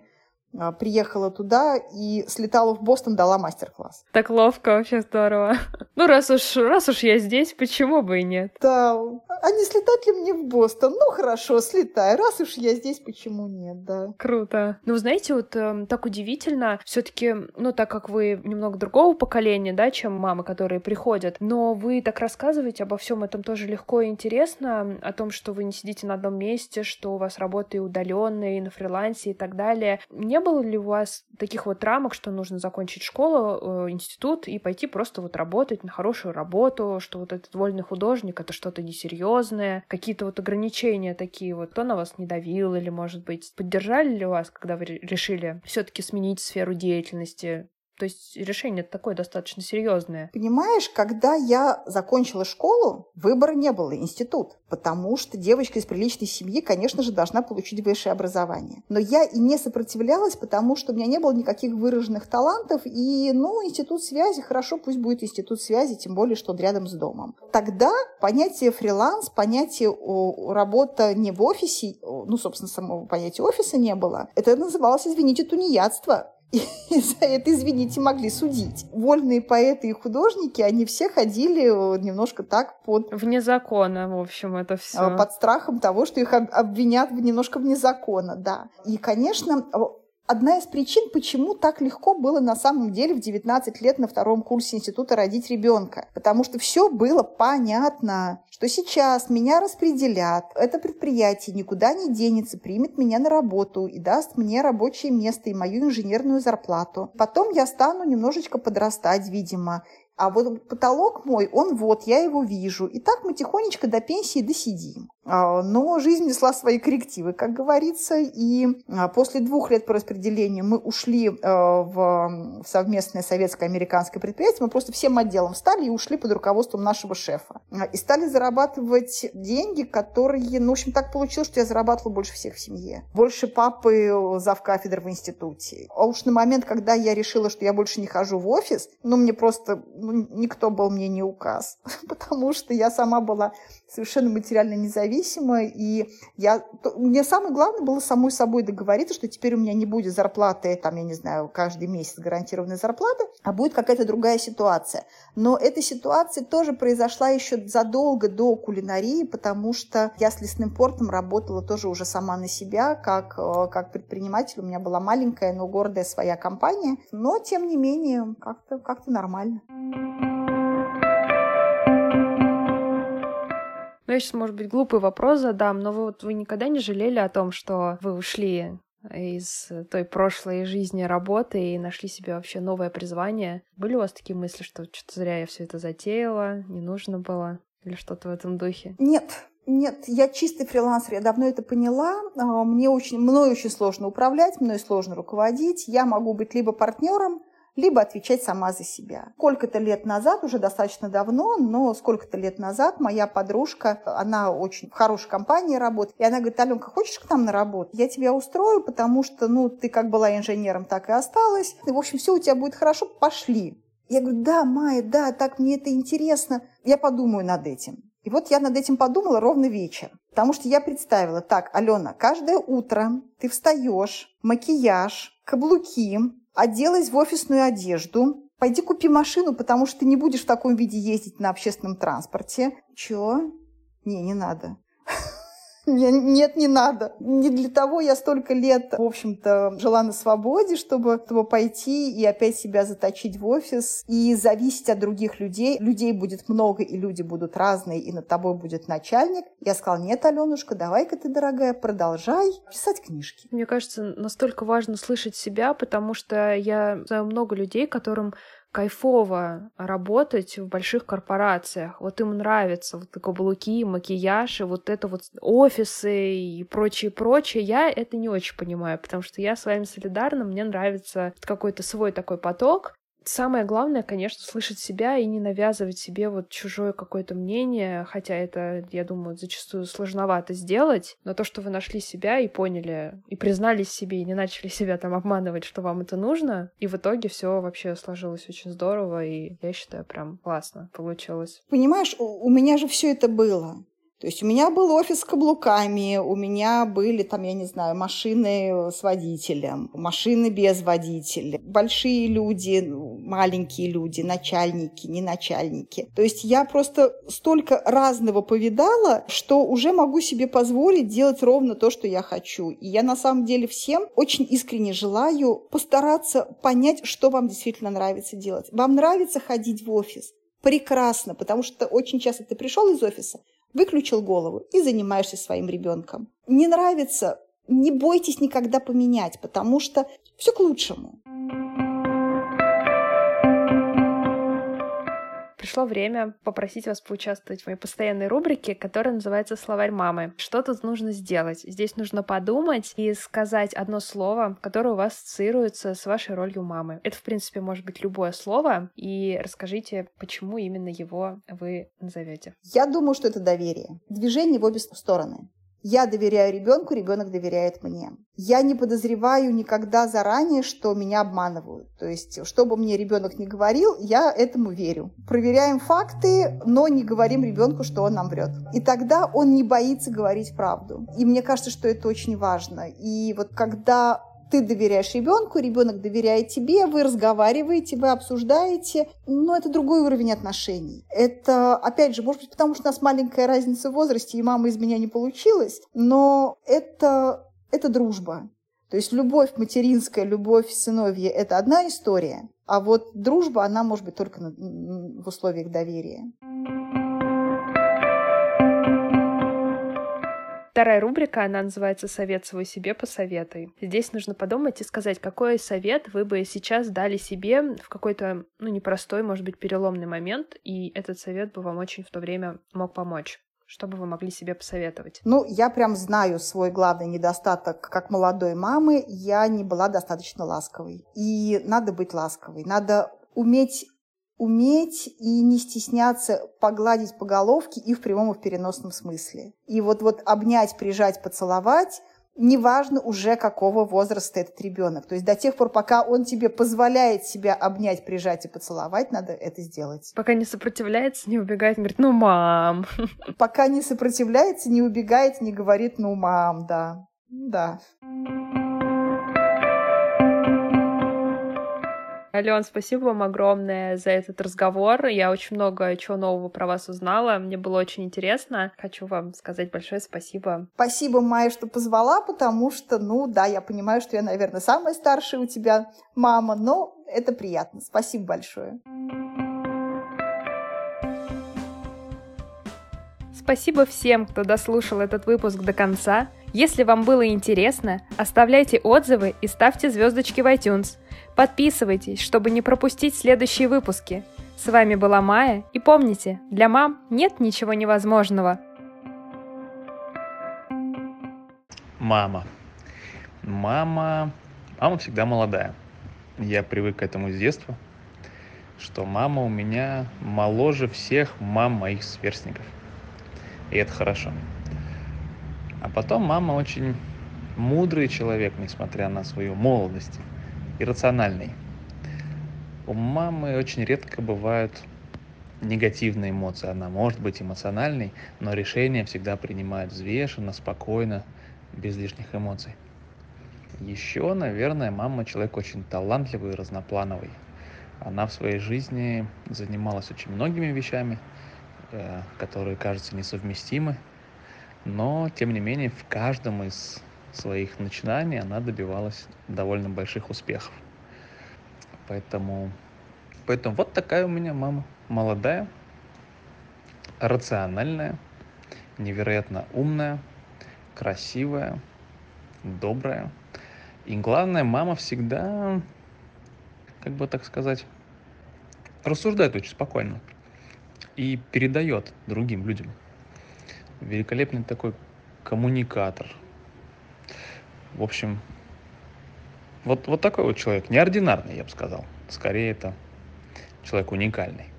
приехала туда и слетала в Бостон, дала мастер-класс. Так ловко, вообще здорово. Ну, раз уж, раз уж я здесь, почему бы и нет? Да, а не слетать ли мне в Бостон? Ну, хорошо, слетай. Раз уж я здесь, почему нет, да. Круто. Ну, знаете, вот э, так удивительно, все таки ну, так как вы немного другого поколения, да, чем мамы, которые приходят, но вы так рассказываете обо всем этом тоже легко и интересно, о том, что вы не сидите на одном месте, что у вас и удаленная, и на фрилансе, и так далее. Не было ли у вас таких вот рамок, что нужно закончить школу, э, институт и пойти просто вот работать на хорошую работу, что вот этот вольный художник — это что-то несерьезное, какие-то вот ограничения такие вот, кто на вас не давил или, может быть, поддержали ли вас, когда вы решили все таки сменить сферу деятельности? То есть решение такое достаточно серьезное. Понимаешь, когда я закончила школу, выбора не было, институт. Потому что девочка из приличной семьи, конечно же, должна получить высшее образование. Но я и не сопротивлялась, потому что у меня не было никаких выраженных талантов. И, ну, институт связи, хорошо, пусть будет институт связи, тем более, что он рядом с домом. Тогда понятие фриланс, понятие работа не в офисе, ну, собственно, самого понятия офиса не было. Это называлось, извините, тунеядство и за это, извините, могли судить. Вольные поэты и художники, они все ходили э, немножко так под... Вне закона, в общем, это все. Э, под страхом того, что их обвинят немножко вне закона, да. И, конечно, одна из причин, почему так легко было на самом деле в 19 лет на втором курсе института родить ребенка. Потому что все было понятно, что сейчас меня распределят, это предприятие никуда не денется, примет меня на работу и даст мне рабочее место и мою инженерную зарплату. Потом я стану немножечко подрастать, видимо, а вот потолок мой, он вот, я его вижу. И так мы тихонечко до пенсии досидим. А, но жизнь несла свои коррективы, как говорится. И а, после двух лет по распределению мы ушли а, в совместное советско-американское предприятие. Мы просто всем отделом встали и ушли под руководством нашего шефа. И стали зарабатывать деньги, которые, ну, в общем, так получилось, что я зарабатывала больше всех в семье. Больше папы зав кафедр в институте. А уж на момент, когда я решила, что я больше не хожу в офис, ну, мне просто ну, никто был мне не указ, потому что я сама была совершенно материально независима, и я, мне самое главное было самой собой договориться, что теперь у меня не будет зарплаты, там, я не знаю, каждый месяц гарантированной зарплаты, а будет какая-то другая ситуация. Но эта ситуация тоже произошла еще задолго до кулинарии, потому что я с лесным портом работала тоже уже сама на себя, как, э, как предприниматель. У меня была маленькая, но гордая своя компания. Но, тем не менее, как-то как нормально. Ну, я сейчас, может быть, глупый вопрос задам, но вы, вот, вы никогда не жалели о том, что вы ушли из той прошлой жизни работы и нашли себе вообще новое призвание? Были у вас такие мысли, что что-то зря я все это затеяла, не нужно было? Или что-то в этом духе? Нет, нет, я чистый фрилансер, я давно это поняла. А, мне очень, мной очень сложно управлять, мной сложно руководить. Я могу быть либо партнером, либо отвечать сама за себя. Сколько-то лет назад, уже достаточно давно, но сколько-то лет назад моя подружка, она очень в хорошей компании работает, и она говорит, Аленка, хочешь к нам на работу? Я тебя устрою, потому что, ну, ты как была инженером, так и осталась. И, в общем, все у тебя будет хорошо, пошли. Я говорю, да, Майя, да, так мне это интересно. Я подумаю над этим. И вот я над этим подумала ровно вечер. Потому что я представила, так, Алена, каждое утро ты встаешь, макияж, каблуки, оделась в офисную одежду, пойди купи машину, потому что ты не будешь в таком виде ездить на общественном транспорте. Чё? Не, не надо. Нет, не надо. Не для того я столько лет, в общем-то, жила на свободе, чтобы, чтобы пойти и опять себя заточить в офис и зависеть от других людей. Людей будет много, и люди будут разные, и над тобой будет начальник. Я сказала, нет, Аленушка, давай-ка ты, дорогая, продолжай писать книжки. Мне кажется, настолько важно слышать себя, потому что я знаю много людей, которым кайфово работать в больших корпорациях. Вот им нравится вот каблуки, макияж, и вот это вот офисы и прочее, прочее. Я это не очень понимаю, потому что я с вами солидарна, мне нравится какой-то свой такой поток, Самое главное, конечно, слышать себя и не навязывать себе вот чужое какое-то мнение, хотя это, я думаю, зачастую сложновато сделать, но то, что вы нашли себя и поняли, и признались себе, и не начали себя там обманывать, что вам это нужно, и в итоге все вообще сложилось очень здорово, и я считаю, прям классно получилось. Понимаешь, у меня же все это было. То есть у меня был офис с каблуками, у меня были там, я не знаю, машины с водителем, машины без водителя, большие люди, маленькие люди, начальники, не начальники. То есть я просто столько разного повидала, что уже могу себе позволить делать ровно то, что я хочу. И я на самом деле всем очень искренне желаю постараться понять, что вам действительно нравится делать. Вам нравится ходить в офис? Прекрасно, потому что очень часто ты пришел из офиса, выключил голову и занимаешься своим ребенком. Не нравится, не бойтесь никогда поменять, потому что все к лучшему. Пришло время попросить вас поучаствовать в моей постоянной рубрике, которая называется «Словарь мамы». Что тут нужно сделать? Здесь нужно подумать и сказать одно слово, которое у вас ассоциируется с вашей ролью мамы. Это, в принципе, может быть любое слово, и расскажите, почему именно его вы назовете. Я думаю, что это доверие. Движение в обе стороны. Я доверяю ребенку, ребенок доверяет мне. Я не подозреваю никогда заранее, что меня обманывают. То есть, что бы мне ребенок не говорил, я этому верю. Проверяем факты, но не говорим ребенку, что он нам врет. И тогда он не боится говорить правду. И мне кажется, что это очень важно. И вот когда ты доверяешь ребенку, ребенок доверяет тебе, вы разговариваете, вы обсуждаете, но это другой уровень отношений. Это, опять же, может быть, потому что у нас маленькая разница в возрасте, и мама из меня не получилась, но это, это дружба. То есть любовь материнская, любовь сыновья – это одна история, а вот дружба, она может быть только в условиях доверия. Вторая рубрика, она называется «Совет свой себе посоветуй». Здесь нужно подумать и сказать, какой совет вы бы сейчас дали себе в какой-то, ну, непростой, может быть, переломный момент, и этот совет бы вам очень в то время мог помочь. Что бы вы могли себе посоветовать? Ну, я прям знаю свой главный недостаток как молодой мамы. Я не была достаточно ласковой. И надо быть ласковой. Надо уметь уметь и не стесняться погладить по головке и в прямом, и в переносном смысле. И вот, вот обнять, прижать, поцеловать, неважно уже какого возраста этот ребенок. То есть до тех пор, пока он тебе позволяет себя обнять, прижать и поцеловать, надо это сделать. Пока не сопротивляется, не убегает, говорит, ну, мам. Пока не сопротивляется, не убегает, не говорит, ну, мам, да. Да. Ален, спасибо вам огромное за этот разговор. Я очень много чего нового про вас узнала. Мне было очень интересно. Хочу вам сказать большое спасибо. Спасибо, Майя, что позвала, потому что, ну да, я понимаю, что я, наверное, самая старшая у тебя мама, но это приятно. Спасибо большое. Спасибо всем, кто дослушал этот выпуск до конца. Если вам было интересно, оставляйте отзывы и ставьте звездочки в iTunes. Подписывайтесь, чтобы не пропустить следующие выпуски. С вами была Майя, и помните, для мам нет ничего невозможного. Мама. Мама... Мама всегда молодая. Я привык к этому с детства, что мама у меня моложе всех мам моих сверстников. И это хорошо. А потом мама очень мудрый человек, несмотря на свою молодость иррациональный. У мамы очень редко бывают негативные эмоции. Она может быть эмоциональной, но решение всегда принимает взвешенно, спокойно, без лишних эмоций. Еще, наверное, мама человек очень талантливый и разноплановый. Она в своей жизни занималась очень многими вещами, которые кажутся несовместимы, но, тем не менее, в каждом из своих начинаний она добивалась довольно больших успехов. Поэтому, поэтому вот такая у меня мама. Молодая, рациональная, невероятно умная, красивая, добрая. И главное, мама всегда, как бы так сказать, рассуждает очень спокойно и передает другим людям. Великолепный такой коммуникатор – в общем, вот, вот такой вот человек, неординарный, я бы сказал. Скорее, это человек уникальный.